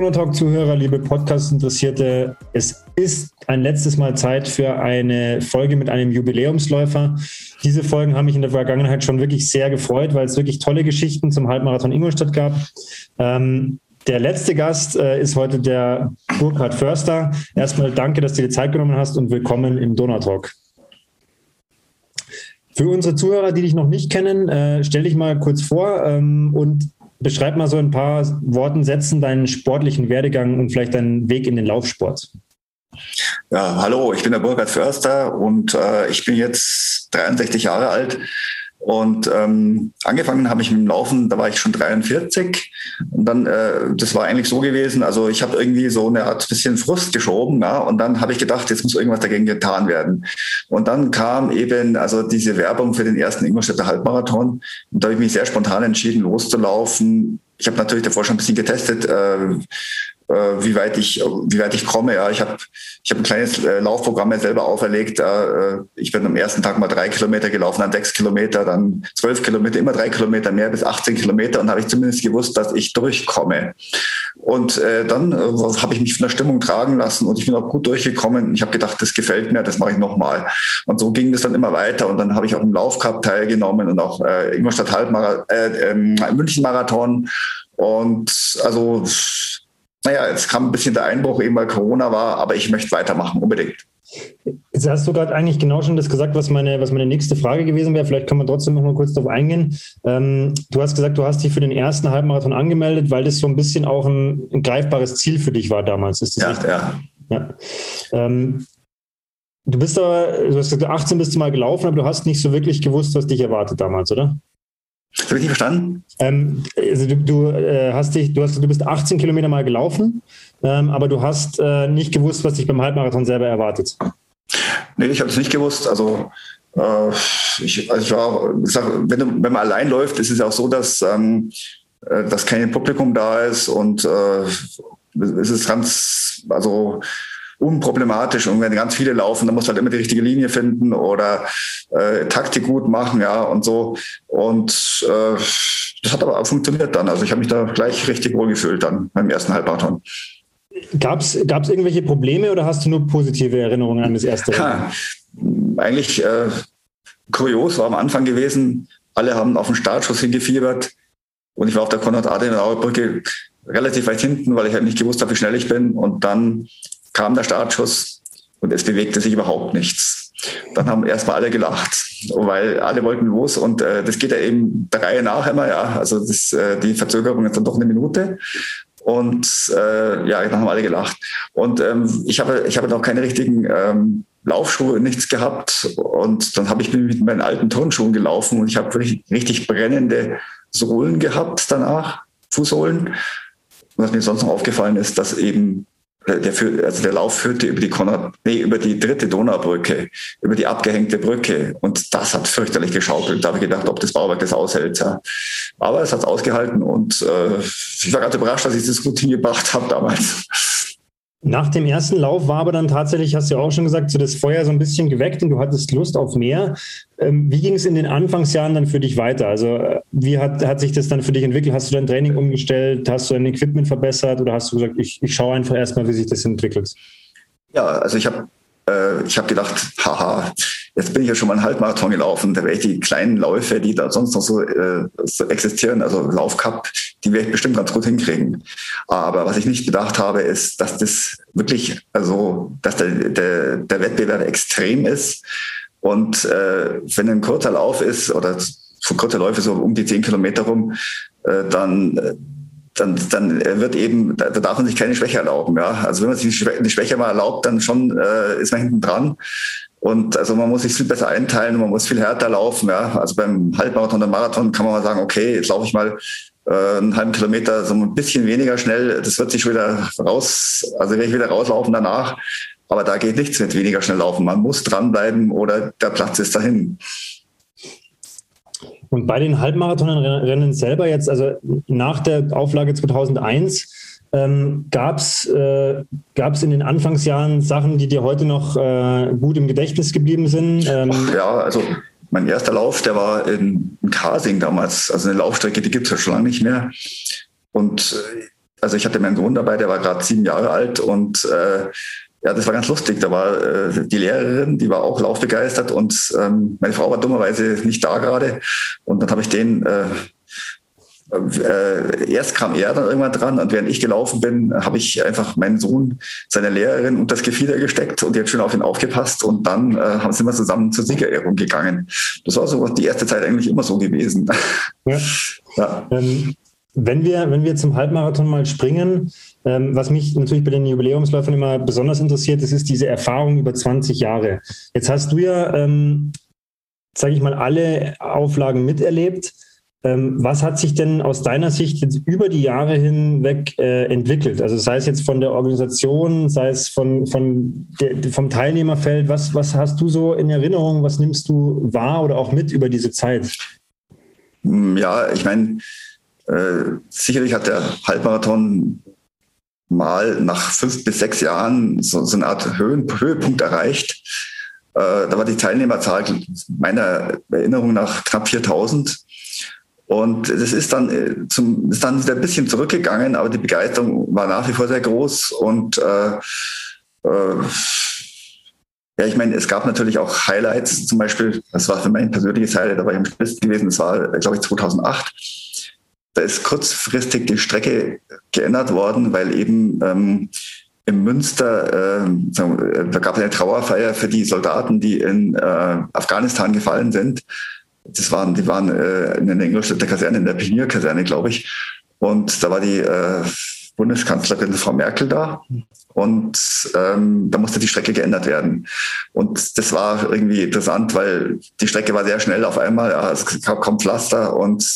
Donautalk-Zuhörer, liebe Podcast-Interessierte, es ist ein letztes Mal Zeit für eine Folge mit einem Jubiläumsläufer. Diese Folgen haben mich in der Vergangenheit schon wirklich sehr gefreut, weil es wirklich tolle Geschichten zum Halbmarathon Ingolstadt gab. Ähm, der letzte Gast äh, ist heute der Burkhard Förster. Erstmal danke, dass du dir Zeit genommen hast und willkommen im Donautalk. Für unsere Zuhörer, die dich noch nicht kennen, äh, stell dich mal kurz vor ähm, und beschreib mal so ein paar Worten, Sätzen deinen sportlichen Werdegang und vielleicht deinen Weg in den Laufsport. Ja, hallo, ich bin der Burkhard Förster und äh, ich bin jetzt 63 Jahre alt und ähm, angefangen habe ich mit dem Laufen, da war ich schon 43. Und dann, äh, das war eigentlich so gewesen, also ich habe irgendwie so eine Art bisschen Frust geschoben, ja, und dann habe ich gedacht, jetzt muss irgendwas dagegen getan werden. Und dann kam eben also diese Werbung für den ersten Ingolstädter Halbmarathon. Und da habe ich mich sehr spontan entschieden, loszulaufen. Ich habe natürlich davor schon ein bisschen getestet, äh, wie weit ich, wie weit ich komme. Ja, ich habe ich hab ein kleines äh, Laufprogramm mir selber auferlegt. Äh, ich bin am ersten Tag mal drei Kilometer gelaufen, dann sechs Kilometer, dann zwölf Kilometer, immer drei Kilometer mehr bis 18 Kilometer und habe ich zumindest gewusst, dass ich durchkomme. Und äh, dann äh, habe ich mich von der Stimmung tragen lassen und ich bin auch gut durchgekommen. Ich habe gedacht, das gefällt mir, das mache ich nochmal. Und so ging das dann immer weiter. Und dann habe ich auch im Laufcup teilgenommen und auch äh, Ingolstadt Halbmarathon, äh, äh, München Marathon. Und also naja, jetzt kam ein bisschen der Einbruch, eben weil Corona war, aber ich möchte weitermachen, unbedingt. Jetzt hast du gerade eigentlich genau schon das gesagt, was meine, was meine nächste Frage gewesen wäre. Vielleicht kann man trotzdem noch mal kurz darauf eingehen. Ähm, du hast gesagt, du hast dich für den ersten Halbmarathon angemeldet, weil das so ein bisschen auch ein, ein greifbares Ziel für dich war damals. Ist das ja, richtig? ja. ja. Ähm, du bist aber, du hast gesagt, 18 bist du mal gelaufen, aber du hast nicht so wirklich gewusst, was dich erwartet damals, oder? Habe ich nicht verstanden? Ähm, also du, du äh, hast dich, du, hast, du bist 18 Kilometer mal gelaufen, ähm, aber du hast äh, nicht gewusst, was dich beim Halbmarathon selber erwartet. Nee, ich habe es nicht gewusst. Also, äh, ich, also ich war, ich sag, wenn, du, wenn man allein läuft, ist es ja auch so, dass, ähm, äh, dass kein Publikum da ist und äh, es ist ganz, also unproblematisch. Und wenn ganz viele laufen, dann muss halt immer die richtige Linie finden oder äh, Taktik gut machen, ja, und so. Und äh, das hat aber auch funktioniert dann. Also ich habe mich da gleich richtig wohl gefühlt dann beim ersten Halbmarathon. Gab es irgendwelche Probleme oder hast du nur positive Erinnerungen an das erste? Ha, eigentlich äh, kurios war am Anfang gewesen. Alle haben auf den Startschuss hingefiebert und ich war auf der Konrad-Adenauer-Brücke relativ weit hinten, weil ich halt nicht gewusst habe, wie schnell ich bin. Und dann kam der Startschuss und es bewegte sich überhaupt nichts. Dann haben erstmal alle gelacht, weil alle wollten los und äh, das geht ja eben der Reihe nach immer, ja. Also das, äh, die Verzögerung ist dann doch eine Minute. Und äh, ja, dann haben alle gelacht. Und ähm, ich habe ich habe noch keine richtigen ähm, Laufschuhe, nichts gehabt. Und dann habe ich mit meinen alten Turnschuhen gelaufen und ich habe wirklich richtig brennende Sohlen gehabt danach, Fußsohlen. Was mir sonst noch aufgefallen ist, dass eben der, führt, also der Lauf führte über die Konrad, nee, über die dritte Donaubrücke, über die abgehängte Brücke. Und das hat fürchterlich geschaukelt. Da habe ich gedacht, ob das Bauwerk das aushält. Ja. Aber es hat ausgehalten und äh, ich war gerade überrascht, dass ich das gut hingebracht habe damals. Nach dem ersten Lauf war aber dann tatsächlich, hast du ja auch schon gesagt, so das Feuer so ein bisschen geweckt und du hattest Lust auf mehr. Ähm, wie ging es in den Anfangsjahren dann für dich weiter? Also äh, wie hat, hat sich das dann für dich entwickelt? Hast du dein Training umgestellt? Hast du dein Equipment verbessert oder hast du gesagt, ich, ich schaue einfach erstmal, wie sich das entwickelt? Ja, also ich habe äh, ich hab gedacht, haha, Jetzt bin ich ja schon mal einen Halbmarathon gelaufen. Da werde ich die kleinen Läufe, die da sonst noch so, äh, so existieren, also Laufcup, die werde ich bestimmt ganz gut hinkriegen. Aber was ich nicht bedacht habe, ist, dass das wirklich, also, dass der, der, der Wettbewerb extrem ist. Und äh, wenn ein kurzer Lauf ist oder so kurze Läufe so um die zehn Kilometer rum, äh, dann dann, dann wird eben, da darf man sich keine Schwäche erlauben. Ja? Also wenn man sich die Schwäche mal erlaubt, dann schon äh, ist man hinten dran. Und also man muss sich viel besser einteilen, man muss viel härter laufen. Ja. Also beim Halbmarathon oder Marathon kann man mal sagen, okay, jetzt laufe ich mal äh, einen halben Kilometer so ein bisschen weniger schnell. Das wird sich wieder raus, also werde ich wieder rauslaufen danach. Aber da geht nichts mit weniger schnell laufen. Man muss dranbleiben oder der Platz ist dahin. Und bei den Halbmarathonrennen selber jetzt, also nach der Auflage 2001, ähm, Gab es äh, in den Anfangsjahren Sachen, die dir heute noch äh, gut im Gedächtnis geblieben sind? Ähm ja, also mein erster Lauf, der war in, in Kasing damals, also eine Laufstrecke, die gibt es ja schon lange nicht mehr. Und also ich hatte meinen Sohn dabei, der war gerade sieben Jahre alt und äh, ja, das war ganz lustig. Da war äh, die Lehrerin, die war auch laufbegeistert und ähm, meine Frau war dummerweise nicht da gerade. Und dann habe ich den äh, äh, erst kam er dann irgendwann dran und während ich gelaufen bin, habe ich einfach meinen Sohn, seine Lehrerin und das Gefieder gesteckt und jetzt schön auf ihn aufgepasst und dann äh, haben sie immer zusammen zur Siegerehrung gegangen. Das war so die erste Zeit eigentlich immer so gewesen. Ja. ja. Ähm, wenn wir, wenn wir zum Halbmarathon mal springen, ähm, was mich natürlich bei den Jubiläumsläufern immer besonders interessiert, das ist diese Erfahrung über 20 Jahre. Jetzt hast du ja, ähm, sage ich mal, alle Auflagen miterlebt. Ähm, was hat sich denn aus deiner Sicht jetzt über die Jahre hinweg äh, entwickelt? Also sei es jetzt von der Organisation, sei es von, von der, vom Teilnehmerfeld, was, was hast du so in Erinnerung, was nimmst du wahr oder auch mit über diese Zeit? Hm, ja, ich meine, äh, sicherlich hat der Halbmarathon mal nach fünf bis sechs Jahren so, so eine Art Höhen, Höhepunkt erreicht. Äh, da war die Teilnehmerzahl meiner Erinnerung nach knapp 4000. Und das ist dann, äh, zum, ist dann wieder ein bisschen zurückgegangen, aber die Begeisterung war nach wie vor sehr groß. Und äh, äh, ja, ich meine, es gab natürlich auch Highlights, zum Beispiel, das war für mein persönliches Highlight, da war ich am schnellsten gewesen, das war, glaube ich, 2008. Da ist kurzfristig die Strecke geändert worden, weil eben ähm, in Münster, äh, da gab es eine Trauerfeier für die Soldaten, die in äh, Afghanistan gefallen sind das waren, die waren äh, in der Ingolstädter Kaserne, in der Pionierkaserne, glaube ich. Und da war die äh, Bundeskanzlerin Frau Merkel da und ähm, da musste die Strecke geändert werden. Und das war irgendwie interessant, weil die Strecke war sehr schnell auf einmal, ja, es gab kaum Pflaster und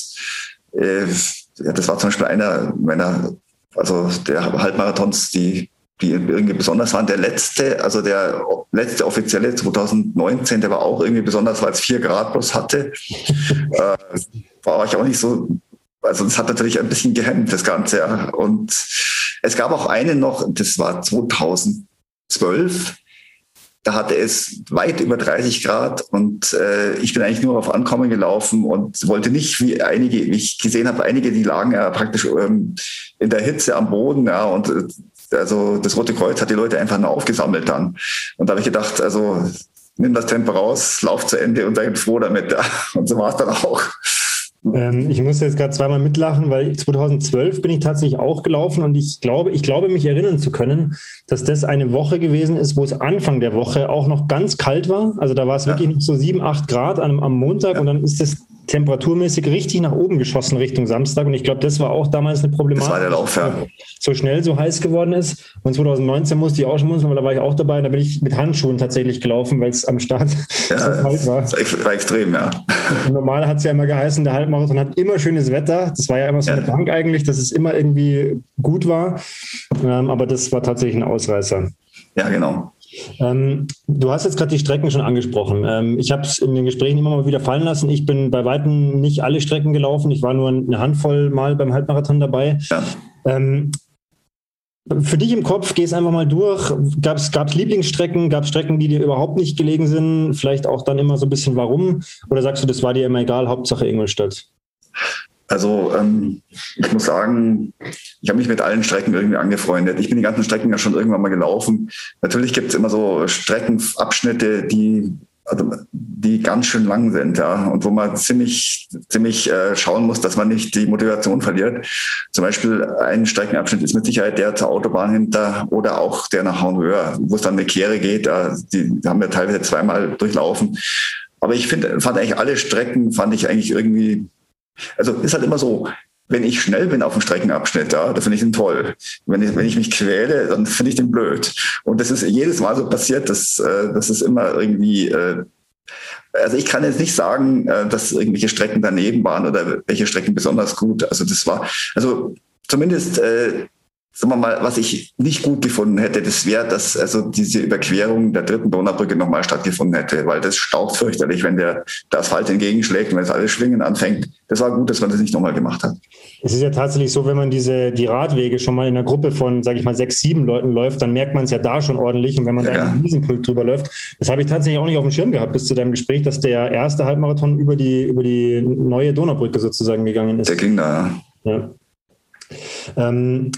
äh, ja, das war zum Beispiel einer meiner, also der Halbmarathons, die die irgendwie besonders waren. Der letzte, also der letzte offizielle 2019, der war auch irgendwie besonders, weil es vier Grad plus hatte. äh, war ich auch nicht so, also das hat natürlich ein bisschen gehemmt, das Ganze. Ja. Und es gab auch einen noch, das war 2012. Da hatte es weit über 30 Grad und äh, ich bin eigentlich nur auf Ankommen gelaufen und wollte nicht, wie einige, wie ich gesehen habe, einige, die lagen ja praktisch ähm, in der Hitze am Boden, ja, und äh, also das Rote Kreuz hat die Leute einfach nur aufgesammelt dann. Und da habe ich gedacht, also nimm das Tempo raus, lauf zu Ende und seid froh damit. Und so war es dann auch. Ähm, ich muss jetzt gerade zweimal mitlachen, weil 2012 bin ich tatsächlich auch gelaufen und ich glaube, ich glaube, mich erinnern zu können, dass das eine Woche gewesen ist, wo es Anfang der Woche auch noch ganz kalt war. Also da war es ja. wirklich noch so sieben, acht Grad am, am Montag ja. und dann ist es temperaturmäßig richtig nach oben geschossen Richtung Samstag. Und ich glaube, das war auch damals eine Problematik. Das war der Lauf, ja. So schnell so heiß geworden ist. Und 2019 musste ich auch schon mussten, weil da war ich auch dabei. Da bin ich mit Handschuhen tatsächlich gelaufen, weil es am Start ja, so kalt war. War extrem, ja. Und normal hat es ja immer geheißen, der Halbmarathon hat immer schönes Wetter. Das war ja immer so ja. eine Bank eigentlich, dass es immer irgendwie gut war. Ähm, aber das war tatsächlich ein Ausreißer. Ja, genau. Ähm, du hast jetzt gerade die Strecken schon angesprochen. Ähm, ich habe es in den Gesprächen immer mal wieder fallen lassen. Ich bin bei weitem nicht alle Strecken gelaufen. Ich war nur eine Handvoll Mal beim Halbmarathon dabei. Ja. Ähm, für dich im Kopf, geh es einfach mal durch. Gab es Lieblingsstrecken? Gab es Strecken, die dir überhaupt nicht gelegen sind? Vielleicht auch dann immer so ein bisschen warum? Oder sagst du, das war dir immer egal, Hauptsache Ingolstadt? Also ähm, ich muss sagen, ich habe mich mit allen Strecken irgendwie angefreundet. Ich bin die ganzen Strecken ja schon irgendwann mal gelaufen. Natürlich gibt es immer so Streckenabschnitte, die also die ganz schön lang sind, ja, und wo man ziemlich, ziemlich äh, schauen muss, dass man nicht die Motivation verliert. Zum Beispiel ein Streckenabschnitt ist mit Sicherheit der zur Autobahn hinter oder auch der nach Hornhöhe, wo es dann eine Kehre geht. Äh, die haben wir teilweise zweimal durchlaufen. Aber ich finde, fand eigentlich alle Strecken, fand ich eigentlich irgendwie also ist halt immer so, wenn ich schnell bin auf dem Streckenabschnitt, da finde ich den toll. Wenn ich, wenn ich mich quäle, dann finde ich den blöd. Und das ist jedes Mal so passiert, dass, äh, das ist immer irgendwie, äh, also ich kann jetzt nicht sagen, äh, dass irgendwelche Strecken daneben waren oder welche Strecken besonders gut. Also das war, also zumindest äh, sagen wir mal, was ich nicht gut gefunden hätte, das wäre, dass also diese Überquerung der dritten Donaubrücke nochmal stattgefunden hätte, weil das staucht fürchterlich, wenn der, der Asphalt entgegenschlägt und wenn es alles schwingen anfängt. Das war gut, dass man das nicht nochmal gemacht hat. Es ist ja tatsächlich so, wenn man diese, die Radwege schon mal in einer Gruppe von, sage ich mal, sechs, sieben Leuten läuft, dann merkt man es ja da schon ordentlich. Und wenn man ja, da in Wiesenpult drüber läuft, das habe ich tatsächlich auch nicht auf dem Schirm gehabt bis zu deinem Gespräch, dass der erste Halbmarathon über die, über die neue Donaubrücke sozusagen gegangen ist. Der ging da, ja. ja. Ähm,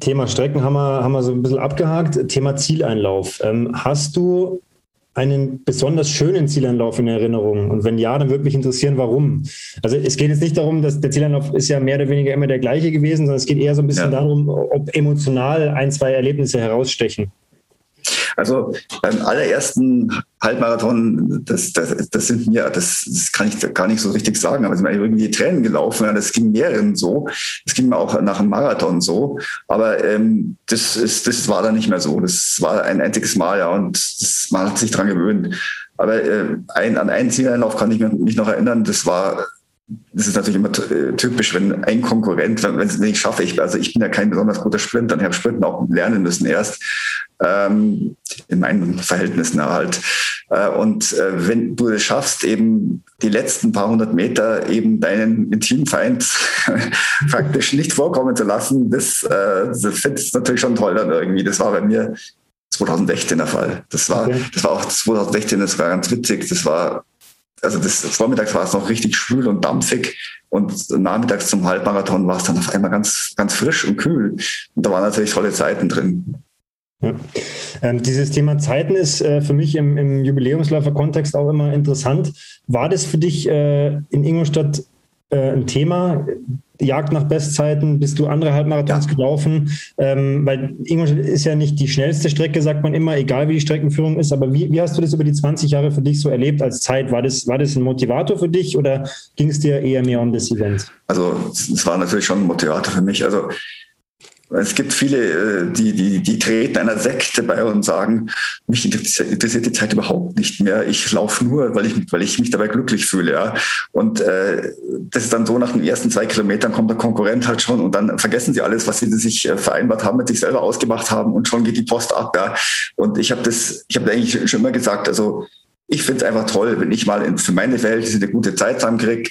Thema Strecken haben wir, haben wir so ein bisschen abgehakt. Thema Zieleinlauf. Ähm, hast du einen besonders schönen Zieleinlauf in Erinnerung? Und wenn ja, dann würde mich interessieren, warum. Also es geht jetzt nicht darum, dass der Zieleinlauf ist ja mehr oder weniger immer der gleiche gewesen, sondern es geht eher so ein bisschen ja. darum, ob emotional ein, zwei Erlebnisse herausstechen. Also beim allerersten Halbmarathon, das, das, das sind mir, das, das kann ich gar nicht so richtig sagen, aber es sind mir irgendwie Tränen gelaufen. Ja, das ging mehreren so. Das ging mir auch nach dem Marathon so. Aber ähm, das, ist, das war dann nicht mehr so. Das war ein einziges Mal, ja, und das, man hat sich dran gewöhnt. Aber äh, ein, an einen Zieleinlauf kann ich mich noch erinnern, das war das ist natürlich immer äh, typisch, wenn ein Konkurrent, wenn es nicht schaffe, ich, also ich bin ja kein besonders guter Sprinter und habe Sprinten auch lernen müssen erst, ähm, in meinen Verhältnissen halt. Äh, und äh, wenn du es schaffst, eben die letzten paar hundert Meter eben deinen Intimfeind praktisch nicht vorkommen zu lassen, das, äh, das finde ich natürlich schon toll dann irgendwie. Das war bei mir 2016 der Fall. Das war, okay. das war auch 2016, das war ganz witzig. Das war also das, vormittags war es noch richtig schwül und dampfig und nachmittags zum Halbmarathon war es dann auf einmal ganz, ganz frisch und kühl. Und da waren natürlich tolle Zeiten drin. Ja. Ähm, dieses Thema Zeiten ist äh, für mich im, im Jubiläumsläufer-Kontext auch immer interessant. War das für dich äh, in Ingolstadt äh, ein Thema? Jagd nach Bestzeiten, bist du andere Halbmarathons ja. gelaufen? Ähm, weil Ingolstadt ist ja nicht die schnellste Strecke, sagt man immer, egal wie die Streckenführung ist. Aber wie, wie hast du das über die 20 Jahre für dich so erlebt als Zeit? War das, war das ein Motivator für dich oder ging es dir eher mehr um das Event? Also es war natürlich schon ein Motivator für mich. Also es gibt viele, äh, die, die, die treten einer Sekte bei und sagen, mich interessiert die Zeit überhaupt nicht mehr. Ich laufe nur, weil ich, weil ich mich dabei glücklich fühle. Ja. Und äh, das ist dann so, nach den ersten zwei Kilometern kommt der Konkurrent halt schon und dann vergessen sie alles, was sie sich äh, vereinbart haben, mit sich selber ausgemacht haben und schon geht die Post ab. Ja. Und ich habe das, ich habe eigentlich schon immer gesagt, also ich finde es einfach toll, wenn ich mal in, für meine Verhältnisse eine gute Zeit zusammenkriege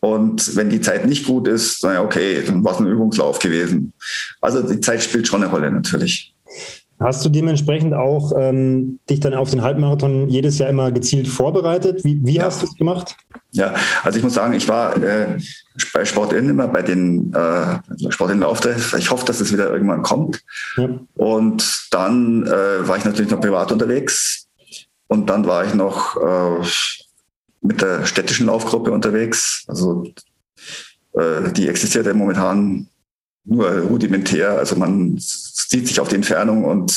und wenn die Zeit nicht gut ist, naja, okay, dann war es ein Übungslauf gewesen. Also die Zeit spielt schon eine Rolle natürlich. Hast du dementsprechend auch ähm, dich dann auf den Halbmarathon jedes Jahr immer gezielt vorbereitet? Wie, wie ja. hast du es gemacht? Ja, also ich muss sagen, ich war äh, bei Sportin immer bei den äh, Sportinlauftests. Ich hoffe, dass es wieder irgendwann kommt. Ja. Und dann äh, war ich natürlich noch privat unterwegs. Und dann war ich noch äh, mit der städtischen Laufgruppe unterwegs. Also äh, die existiert ja momentan nur rudimentär. Also man sieht sich auf die Entfernung und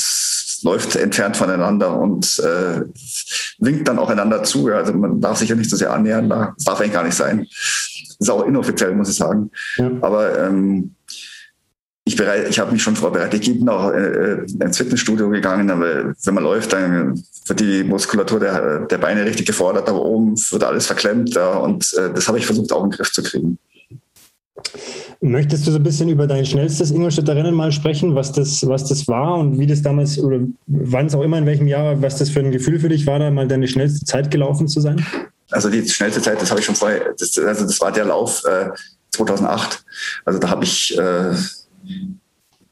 läuft entfernt voneinander und äh, winkt dann auch einander zu. Also man darf sich ja nicht so sehr annähern. Das darf eigentlich gar nicht sein. Das ist auch inoffiziell, muss ich sagen. Ja. Aber ähm, ich, bereit, ich habe mich schon vorbereitet. Ich bin auch äh, ins Fitnessstudio gegangen, aber wenn man läuft, dann wird die Muskulatur der, der Beine richtig gefordert, aber oben wird alles verklemmt. Ja, und äh, das habe ich versucht auch in den Griff zu kriegen. Möchtest du so ein bisschen über dein schnellstes Ingolstädter Rennen mal sprechen, was das, was das war und wie das damals oder wann es auch immer in welchem Jahr, was das für ein Gefühl für dich war, da mal deine schnellste Zeit gelaufen zu sein? Also die schnellste Zeit, das habe ich schon vorher, das, also das war der Lauf äh, 2008. Also da habe ich äh,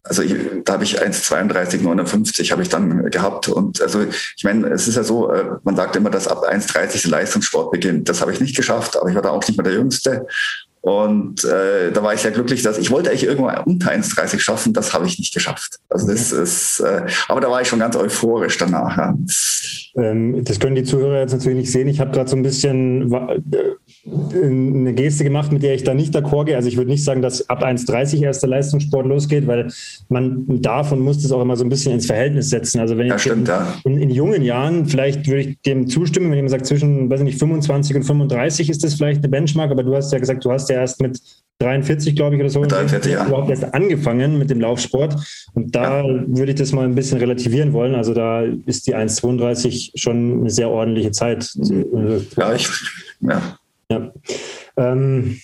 also ich, da habe ich 1,32,59 habe ich dann gehabt. Und also ich meine, es ist ja so, äh, man sagt immer, dass ab 1,30 der Leistungssport beginnt. Das habe ich nicht geschafft, aber ich war da auch nicht mehr der Jüngste. Und äh, da war ich sehr glücklich, dass ich wollte eigentlich irgendwann unter 1,30 schaffen, das habe ich nicht geschafft. Also das ist, äh, aber da war ich schon ganz euphorisch danach. Ja. Ähm, das können die Zuhörer jetzt natürlich nicht sehen. Ich habe gerade so ein bisschen äh, eine Geste gemacht, mit der ich da nicht d'accord gehe. Also ich würde nicht sagen, dass ab 1,30 erst der Leistungssport losgeht, weil man darf und muss das auch immer so ein bisschen ins Verhältnis setzen. Also wenn ja, stimmt, ja. in, in, jungen Jahren, vielleicht würde ich dem zustimmen, wenn jemand sagt, zwischen, weiß nicht, 25 und 35 ist das vielleicht eine Benchmark, aber du hast ja gesagt, du hast ja erst mit 43, glaube ich, oder so, 43, ja. überhaupt erst angefangen mit dem Laufsport. Und da ja. würde ich das mal ein bisschen relativieren wollen. Also da ist die 1,32 schon eine sehr ordentliche Zeit. Ja, ich, ja. ja. Ähm,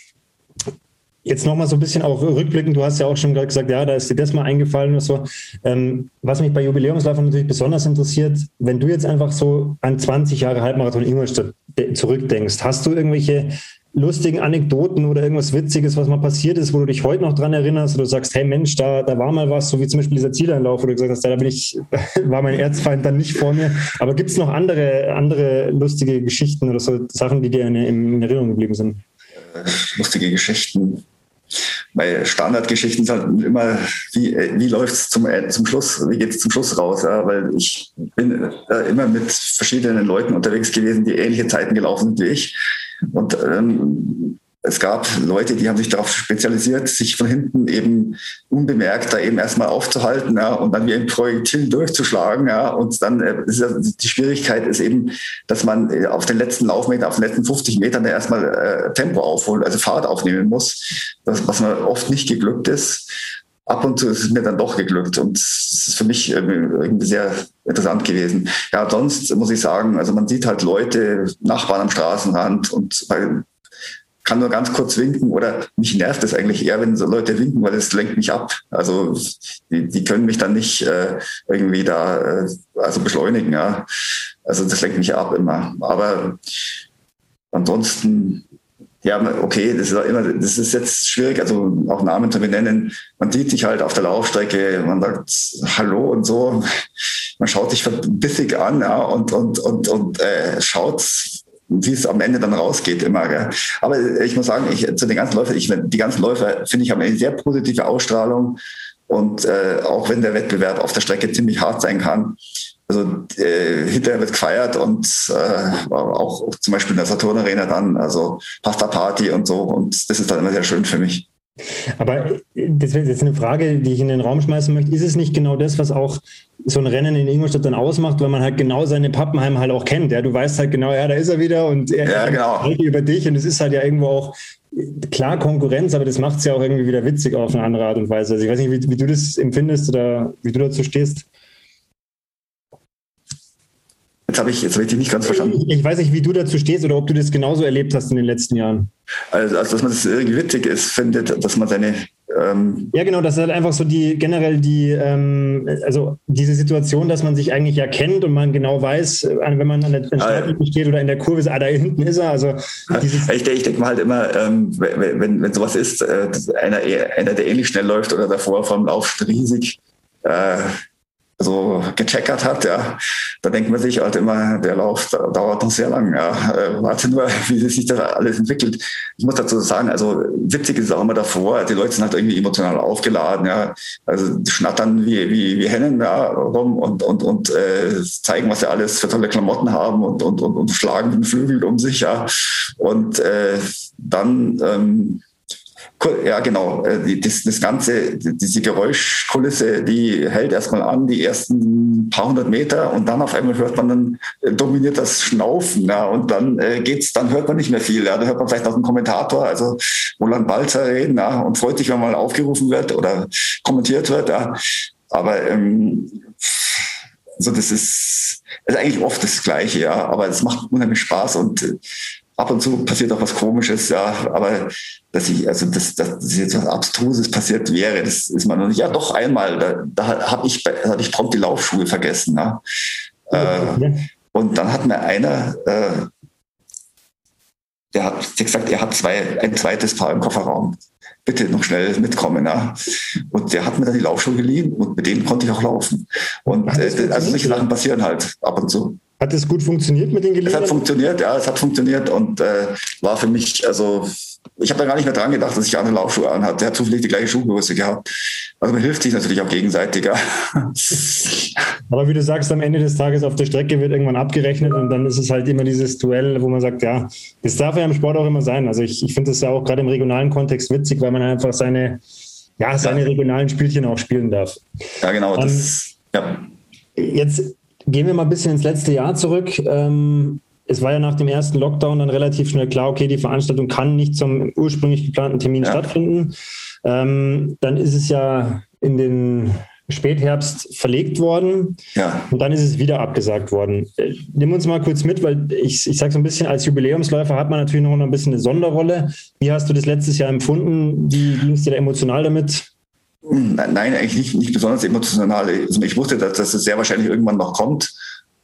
Jetzt nochmal so ein bisschen auch rückblickend, du hast ja auch schon gerade gesagt, ja, da ist dir das mal eingefallen oder so. Ähm, was mich bei Jubiläumsläufern natürlich besonders interessiert, wenn du jetzt einfach so an 20 Jahre Halbmarathon Ingolstadt zurückdenkst, hast du irgendwelche lustigen Anekdoten oder irgendwas Witziges, was mal passiert ist, wo du dich heute noch dran erinnerst oder du sagst, hey Mensch, da, da war mal was, so wie zum Beispiel dieser Zieleinlauf, wo du gesagt hast, da bin ich, war mein Erzfeind dann nicht vor mir. Aber gibt es noch andere, andere lustige Geschichten oder so Sachen, die dir in, in Erinnerung geblieben sind? Äh, lustige Geschichten. meine Standardgeschichten sind halt immer, wie, wie läuft es zum, zum Schluss, wie geht es zum Schluss raus? Ja? Weil ich bin äh, immer mit verschiedenen Leuten unterwegs gewesen, die ähnliche Zeiten gelaufen sind wie ich. Und ähm, es gab Leute, die haben sich darauf spezialisiert, sich von hinten eben unbemerkt da eben erstmal aufzuhalten ja, und dann wie ein Projektil durchzuschlagen. Ja, und dann äh, ist ja, die Schwierigkeit ist eben, dass man äh, auf den letzten Laufmetern, auf den letzten 50 Metern erstmal äh, Tempo aufholen, also Fahrt aufnehmen muss, was mir oft nicht geglückt ist. Ab und zu ist es mir dann doch geglückt und es ist für mich irgendwie sehr interessant gewesen. Ja, sonst muss ich sagen, also man sieht halt Leute, Nachbarn am Straßenrand und bei kann nur ganz kurz winken oder mich nervt es eigentlich eher, wenn so Leute winken, weil es lenkt mich ab. Also die, die können mich dann nicht äh, irgendwie da äh, also beschleunigen. Ja. Also das lenkt mich ab immer. Aber ansonsten ja, okay, das ist immer, das ist jetzt schwierig, also auch Namen zu benennen. Man sieht sich halt auf der Laufstrecke, man sagt Hallo und so. Man schaut sich verbissig an, ja, und, und, und, und äh, schaut wie es am Ende dann rausgeht immer. Gell? Aber ich muss sagen, ich, zu den ganzen Läufern, ich, die ganzen Läufer finde ich haben eine sehr positive Ausstrahlung und äh, auch wenn der Wettbewerb auf der Strecke ziemlich hart sein kann, also äh, hinterher wird gefeiert und äh, auch zum Beispiel in der Saturn Arena dann, also Pasta Party und so und das ist dann immer sehr schön für mich. Aber das wäre jetzt eine Frage, die ich in den Raum schmeißen möchte. Ist es nicht genau das, was auch so ein Rennen in Ingolstadt dann ausmacht, weil man halt genau seine Pappenheim halt auch kennt? Ja, du weißt halt genau, ja, da ist er wieder und er ja, genau. über dich und es ist halt ja irgendwo auch klar Konkurrenz, aber das macht es ja auch irgendwie wieder witzig auf eine andere Art und Weise. Also ich weiß nicht, wie, wie du das empfindest oder wie du dazu stehst. Jetzt habe ich, jetzt hab ich dich nicht ganz verstanden. Ich, ich, weiß nicht, wie du dazu stehst oder ob du das genauso erlebt hast in den letzten Jahren. Also, also dass man das irgendwie witzig ist, findet, dass man seine. Ähm ja, genau, das ist halt einfach so die generell die, ähm, also diese Situation, dass man sich eigentlich erkennt und man genau weiß, äh, wenn man an der Startlinie ah, steht oder in der Kurve ist, ah, da hinten ist er. Also dieses ich, ich denke mal halt immer, ähm, wenn, wenn sowas ist, äh, einer, einer, der ähnlich schnell läuft oder davor vom Lauf riesig. Äh, so gecheckert hat, ja, da denkt man sich halt immer, der Lauf dauert noch sehr lang. Ja. Äh, warte nur, wie sich das alles entwickelt. Ich muss dazu sagen, also witzig ist es auch immer davor, die Leute sind halt irgendwie emotional aufgeladen, ja. Also schnattern wie, wie, wie Hennen ja, rum und, und, und äh, zeigen, was sie alles für tolle Klamotten haben und, und, und, und schlagen den Flügel um sich, ja. Und äh, dann ähm, ja, genau. Äh, das, das Ganze, diese Geräuschkulisse, die hält erstmal an, die ersten paar hundert Meter und dann auf einmal hört man dann, äh, dominiert das Schnaufen, ja, und dann äh, geht's, dann hört man nicht mehr viel, ja, da hört man vielleicht auch einen Kommentator, also Roland Balzer reden, ja, und freut sich, wenn mal aufgerufen wird oder kommentiert wird, ja. Aber, ähm, also das ist, ist eigentlich oft das Gleiche, ja, aber es macht unheimlich Spaß und ab und zu passiert auch was Komisches, ja, aber dass ich, also dass, dass jetzt was Abstruses passiert wäre, das ist man noch nicht. Ja, doch einmal, da, da habe ich, da hab ich prompt die Laufschuhe vergessen. Ja. Äh, und dann hat mir einer, äh, der hat gesagt, er hat zwei, ein zweites Paar im Kofferraum. Bitte noch schnell mitkommen. Ja. Und der hat mir dann die Laufschuhe geliehen und mit denen konnte ich auch laufen. Und äh, also solche Sachen passieren halt ab und zu. Hat es gut funktioniert mit den Gelegenheiten? Es hat funktioniert, ja, es hat funktioniert und äh, war für mich, also ich habe da gar nicht mehr dran gedacht, dass ich andere Laufschuhe anhatte. Der hat zufällig die gleiche Schuhgröße gehabt. Also man hilft sich natürlich auch gegenseitig. Ja. Aber wie du sagst, am Ende des Tages auf der Strecke wird irgendwann abgerechnet und dann ist es halt immer dieses Duell, wo man sagt, ja, das darf ja im Sport auch immer sein. Also ich, ich finde das ja auch gerade im regionalen Kontext witzig, weil man einfach seine, ja, seine ja. regionalen Spielchen auch spielen darf. Ja, genau. Das, um, ja. Jetzt Gehen wir mal ein bisschen ins letzte Jahr zurück. Ähm, es war ja nach dem ersten Lockdown dann relativ schnell klar, okay, die Veranstaltung kann nicht zum ursprünglich geplanten Termin ja. stattfinden. Ähm, dann ist es ja in den Spätherbst verlegt worden ja. und dann ist es wieder abgesagt worden. Äh, nimm uns mal kurz mit, weil ich, ich sage so ein bisschen, als Jubiläumsläufer hat man natürlich noch ein bisschen eine Sonderrolle. Wie hast du das letztes Jahr empfunden? Wie ging es dir emotional damit? Nein, eigentlich nicht, nicht besonders emotional. Also ich wusste, dass, dass es sehr wahrscheinlich irgendwann noch kommt.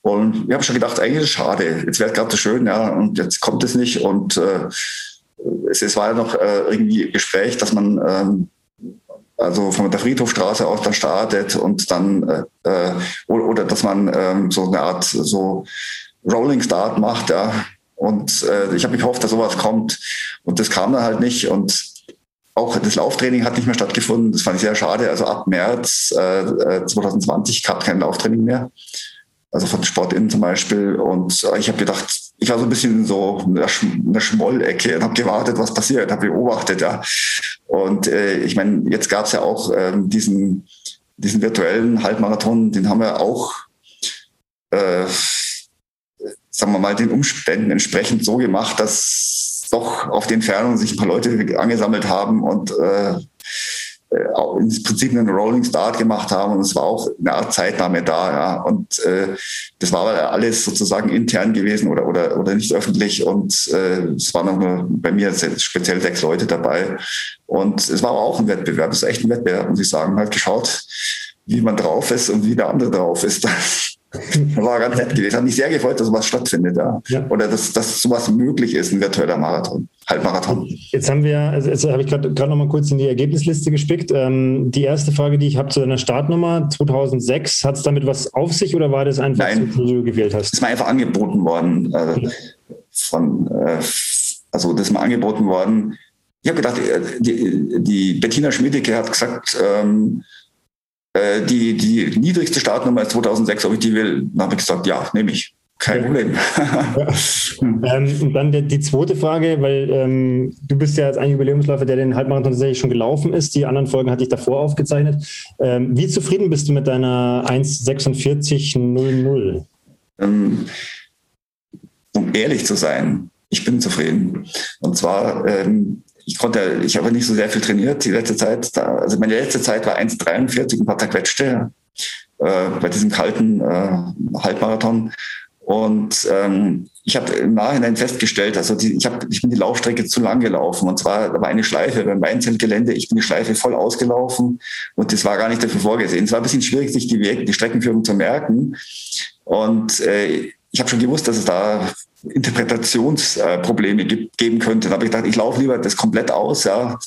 Und ich habe schon gedacht, eigentlich ist es schade. Jetzt wäre es gerade so schön, ja, und jetzt kommt es nicht. Und äh, es, es, war ja noch äh, irgendwie Gespräch, dass man ähm, also von der Friedhofstraße aus dann startet und dann äh, äh oder, oder, dass man ähm, so eine Art so Rolling Start macht, ja. Und äh, ich habe gehofft, dass sowas kommt. Und das kam dann halt nicht. Und auch das Lauftraining hat nicht mehr stattgefunden. Das fand ich sehr schade. Also ab März äh, 2020 gab es kein Lauftraining mehr. Also von SportInnen zum Beispiel. Und äh, ich habe gedacht, ich war so ein bisschen so in der, Sch der Schmollecke und habe gewartet, was passiert, habe beobachtet, ja. Und äh, ich meine, jetzt gab es ja auch ähm, diesen, diesen virtuellen Halbmarathon, den haben wir auch, äh, sagen wir mal, den Umständen entsprechend so gemacht, dass doch auf die Entfernung sich ein paar Leute angesammelt haben und äh, äh, auch im Prinzip einen Rolling Start gemacht haben und es war auch eine Art Zeitnahme da, ja. Und äh, das war alles sozusagen intern gewesen oder oder oder nicht öffentlich und äh, es waren nur bei mir speziell sechs Leute dabei und es war auch ein Wettbewerb, es ist echt ein Wettbewerb, muss ich sagen. Halt geschaut, wie man drauf ist und wie der andere drauf ist. war ganz nett gewesen. Hat mich sehr gefreut, dass sowas stattfindet, ja. ja. Oder dass, dass sowas möglich ist, ein virtueller Marathon, Halbmarathon. Jetzt haben wir, also jetzt habe ich gerade noch mal kurz in die Ergebnisliste gespickt. Ähm, die erste Frage, die ich habe zu deiner Startnummer 2006, hat es damit was auf sich oder war das einfach Nein, so, du gewählt hast? Das ist mir einfach angeboten worden äh, von, äh, also das ist mir angeboten worden. Ich habe gedacht, äh, die, die Bettina Schmidecke hat gesagt, ähm, äh, die, die niedrigste Startnummer ist 2006, ob ich die will. Dann habe ich gesagt, ja, nehme ich. Kein Problem. Ja. ähm, und dann die, die, zweite Frage, weil ähm, du bist ja als ein Jubiläumsläufer, der den Halbmarathon tatsächlich schon gelaufen ist. Die anderen Folgen hatte ich davor aufgezeichnet. Ähm, wie zufrieden bist du mit deiner 1,46,00? Ähm, um ehrlich zu sein, ich bin zufrieden. Und zwar ähm, ich konnte, ich habe nicht so sehr viel trainiert die letzte Zeit. Also meine letzte Zeit war 1,43, ein paar zerquetschte äh, bei diesem kalten äh, Halbmarathon. Und ähm, ich habe im Nachhinein festgestellt, also die, ich, hab, ich bin die Laufstrecke zu lang gelaufen. Und zwar da war eine Schleife beim Weinzeltgelände. Ich bin die Schleife voll ausgelaufen und das war gar nicht dafür vorgesehen. Es war ein bisschen schwierig, sich die, die Streckenführung zu merken. Und äh, ich habe schon gewusst, dass es da Interpretationsprobleme geben könnte. Da habe ich gedacht, ich laufe lieber das komplett aus, ja,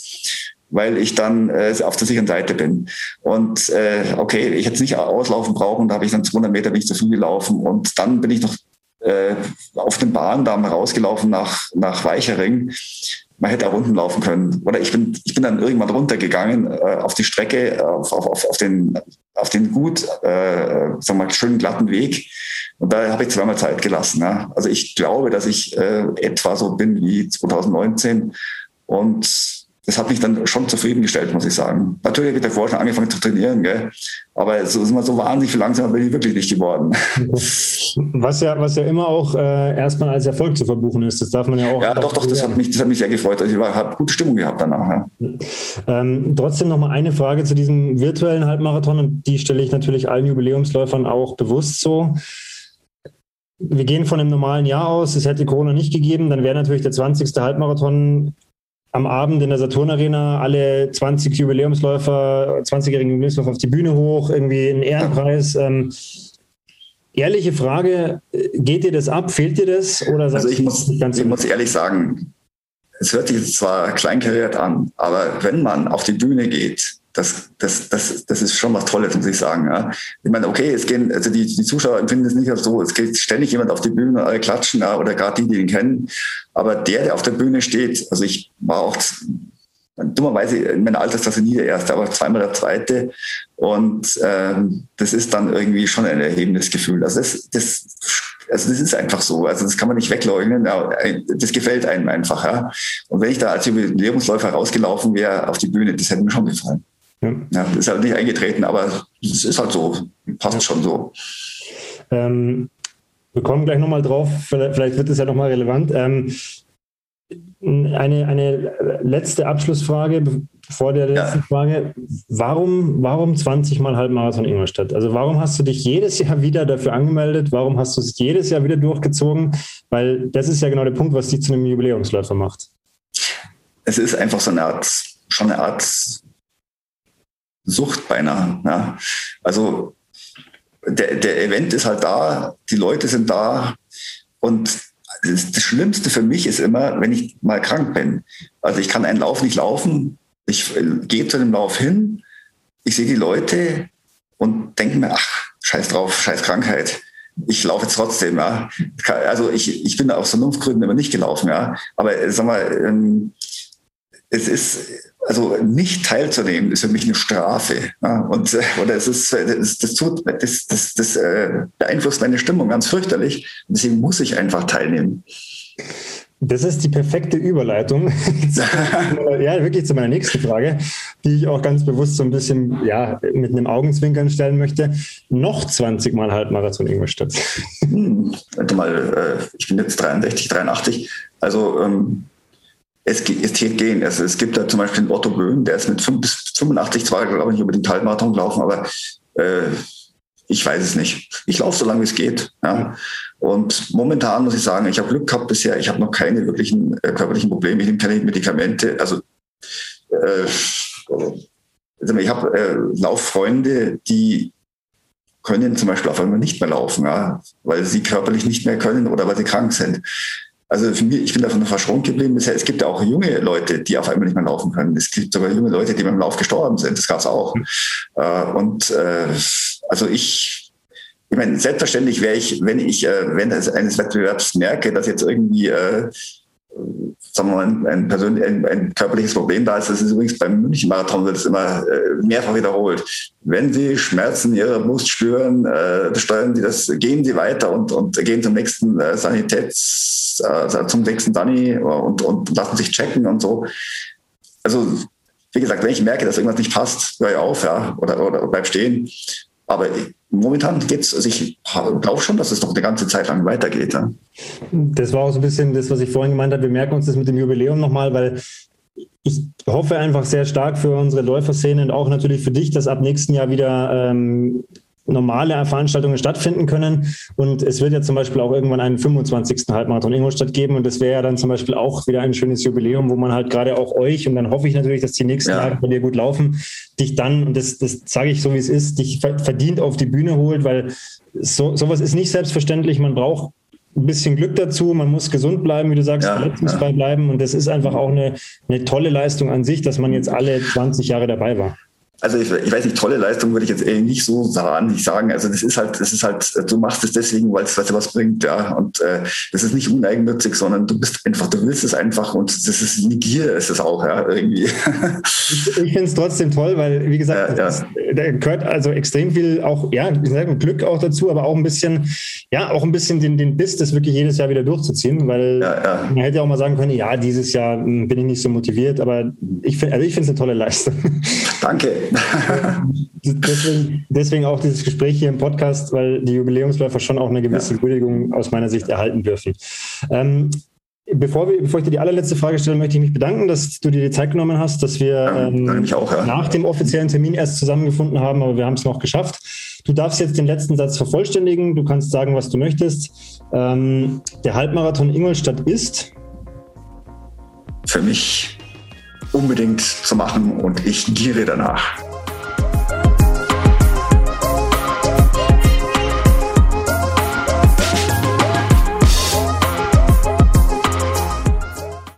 weil ich dann äh, auf der sicheren Seite bin. Und äh, okay, ich hätte es nicht auslaufen brauchen, da habe ich dann 200 Meter bin ich zu viel gelaufen und dann bin ich noch äh, auf den Bahndamm rausgelaufen nach, nach Weichering. Man hätte auch unten laufen können. Oder ich bin, ich bin dann irgendwann runtergegangen äh, auf die Strecke, auf, auf, auf, den, auf den gut, äh, sagen wir mal, schönen glatten Weg und da habe ich zweimal Zeit gelassen. Ja. Also ich glaube, dass ich äh, etwa so bin wie 2019. Und das hat mich dann schon zufriedengestellt, muss ich sagen. Natürlich habe ich davor schon angefangen zu trainieren, gell? aber so so wahnsinnig viel langsamer bin ich wirklich nicht geworden. Was ja, was ja immer auch äh, erstmal als Erfolg zu verbuchen ist, das darf man ja auch. Ja, doch, doch, das hat, mich, das hat mich sehr gefreut. Also ich habe gute Stimmung gehabt danach. Ja. Ähm, trotzdem noch mal eine Frage zu diesem virtuellen Halbmarathon und die stelle ich natürlich allen Jubiläumsläufern auch bewusst so wir gehen von einem normalen Jahr aus, es hätte Corona nicht gegeben, dann wäre natürlich der 20. Halbmarathon am Abend in der Saturn Arena alle 20 Jubiläumsläufer, 20-jährigen Jubiläumsläufer auf die Bühne hoch, irgendwie ein Ehrenpreis. Ähm, ehrliche Frage, geht dir das ab? Fehlt dir das? Oder also ich, muss, ich muss ehrlich sagen, es hört sich zwar kleinkariert an, aber wenn man auf die Bühne geht das, das, das, das ist schon was Tolles, muss ich sagen. Ja. Ich meine, okay, es gehen, also die, die Zuschauer empfinden es nicht so, es geht ständig jemand auf die Bühne und alle klatschen, ja, oder gerade die, die ihn kennen. Aber der, der auf der Bühne steht, also ich war auch dummerweise in meiner Altersklasse nie der Erste, aber zweimal der Zweite. Und ähm, das ist dann irgendwie schon ein erhebendes Gefühl. Also das, das, also das ist einfach so. Also das kann man nicht wegleugnen. Das gefällt einem einfach. Ja. Und wenn ich da als Jubiläumsläufer rausgelaufen wäre auf die Bühne, das hätte mir schon gefallen. Ja. ja, ist halt nicht eingetreten, aber es ist halt so, passt schon so. Ähm, wir kommen gleich nochmal drauf, vielleicht wird es ja nochmal relevant. Ähm, eine, eine letzte Abschlussfrage vor der letzten ja. Frage. Warum, warum 20 Mal Halbmarathon Ingolstadt? Also warum hast du dich jedes Jahr wieder dafür angemeldet? Warum hast du es jedes Jahr wieder durchgezogen? Weil das ist ja genau der Punkt, was dich zu einem Jubiläumsläufer macht. Es ist einfach so eine Art, schon eine Art Sucht beinahe. Ja. Also der, der Event ist halt da, die Leute sind da und das, das Schlimmste für mich ist immer, wenn ich mal krank bin. Also ich kann einen Lauf nicht laufen, ich gehe zu dem Lauf hin, ich sehe die Leute und denke mir, ach, scheiß drauf, scheiß Krankheit. Ich laufe jetzt trotzdem, ja. Also ich, ich bin aus Vernunftgründen immer nicht gelaufen, ja. Aber sag mal, ähm, es ist, also nicht teilzunehmen, ist für mich eine Strafe. Ja? Und, äh, oder es ist, das, das, tut, das, das, das äh, beeinflusst meine Stimmung ganz fürchterlich. Deswegen muss ich einfach teilnehmen. Das ist die perfekte Überleitung. ja, wirklich zu meiner nächsten Frage, die ich auch ganz bewusst so ein bisschen ja, mit einem Augenzwinkern stellen möchte. Noch 20 Mal Halbmarathon Ingolstadt. Hm, warte mal, äh, ich bin jetzt 63, 83. Also ähm, es, es geht gehen. Also es gibt da zum Beispiel den Otto Böhm, der ist mit 5 bis 85 zwar, glaube ich, über den Halbmarathon gelaufen, aber äh, ich weiß es nicht. Ich laufe so lange, wie es geht. Ja. Und momentan muss ich sagen, ich habe Glück gehabt bisher. Ich habe noch keine wirklichen äh, körperlichen Probleme. Ich nehme keine Medikamente. Also äh, ich habe äh, Lauffreunde, die können zum Beispiel auf einmal nicht mehr laufen, ja, weil sie körperlich nicht mehr können oder weil sie krank sind. Also für mich, ich bin davon verschont geblieben. Es gibt ja auch junge Leute, die auf einmal nicht mehr laufen können. Es gibt sogar junge Leute, die beim Lauf gestorben sind. Das gab es auch. Mhm. Und äh, also ich, ich meine, selbstverständlich wäre ich, wenn ich äh, während eines Wettbewerbs merke, dass jetzt irgendwie äh, sagen wir mal, ein, persönlich, ein, ein, körperliches Problem da ist. Das ist übrigens beim München-Marathon wird es immer äh, mehrfach wiederholt. Wenn Sie Schmerzen in Ihrer Brust spüren, äh, steuern Sie das, gehen Sie weiter und, und gehen zum nächsten äh, Sanitäts, äh, zum nächsten Sani und, und lassen sich checken und so. Also, wie gesagt, wenn ich merke, dass irgendwas nicht passt, höre ich auf, ja, oder, oder bleib stehen. Aber momentan geht es, also ich glaube schon, dass es noch eine ganze Zeit lang weitergeht. Ja. Das war auch so ein bisschen das, was ich vorhin gemeint habe. Wir merken uns das mit dem Jubiläum nochmal, weil ich hoffe einfach sehr stark für unsere Läuferszene und auch natürlich für dich, dass ab nächsten Jahr wieder ähm, normale Veranstaltungen stattfinden können. Und es wird ja zum Beispiel auch irgendwann einen 25. Halbmarathon Ingolstadt geben. Und das wäre ja dann zum Beispiel auch wieder ein schönes Jubiläum, wo man halt gerade auch euch, und dann hoffe ich natürlich, dass die nächsten ja. Jahre bei dir gut laufen, dich dann, und das, das sage ich so, wie es ist, dich verdient auf die Bühne holt, weil so, sowas ist nicht selbstverständlich. Man braucht ein bisschen Glück dazu, man muss gesund bleiben, wie du sagst, ja, verletzungsfrei ja. bleiben. Und das ist einfach auch eine, eine tolle Leistung an sich, dass man jetzt alle 20 Jahre dabei war also ich, ich, weiß nicht, tolle Leistung würde ich jetzt eher nicht so sagen. Ich sagen, also das ist halt, das ist halt, du machst es deswegen, weil es was bringt, ja. Und äh, das ist nicht uneigennützig, sondern du bist einfach, du willst es einfach und das ist eine Gier, ist es auch, ja, irgendwie. Ich, ich finde es trotzdem toll, weil, wie gesagt, ja, ja. da gehört also extrem viel auch, ja, Glück auch dazu, aber auch ein bisschen, ja, auch ein bisschen den, den Biss, das wirklich jedes Jahr wieder durchzuziehen, weil ja, man hätte ja auch mal sagen können, ja, dieses Jahr hm, bin ich nicht so motiviert, aber ich finde, also ich finde es eine tolle Leistung. Danke. deswegen, deswegen, auch dieses Gespräch hier im Podcast, weil die Jubiläumsläufer schon auch eine gewisse ja. Würdigung aus meiner Sicht erhalten dürfen. Ähm, Bevor, wir, bevor ich dir die allerletzte Frage stelle, möchte ich mich bedanken, dass du dir die Zeit genommen hast, dass wir ähm, auch, ja. nach dem offiziellen Termin erst zusammengefunden haben, aber wir haben es noch geschafft. Du darfst jetzt den letzten Satz vervollständigen. Du kannst sagen, was du möchtest. Ähm, der Halbmarathon Ingolstadt ist für mich unbedingt zu machen und ich giere danach.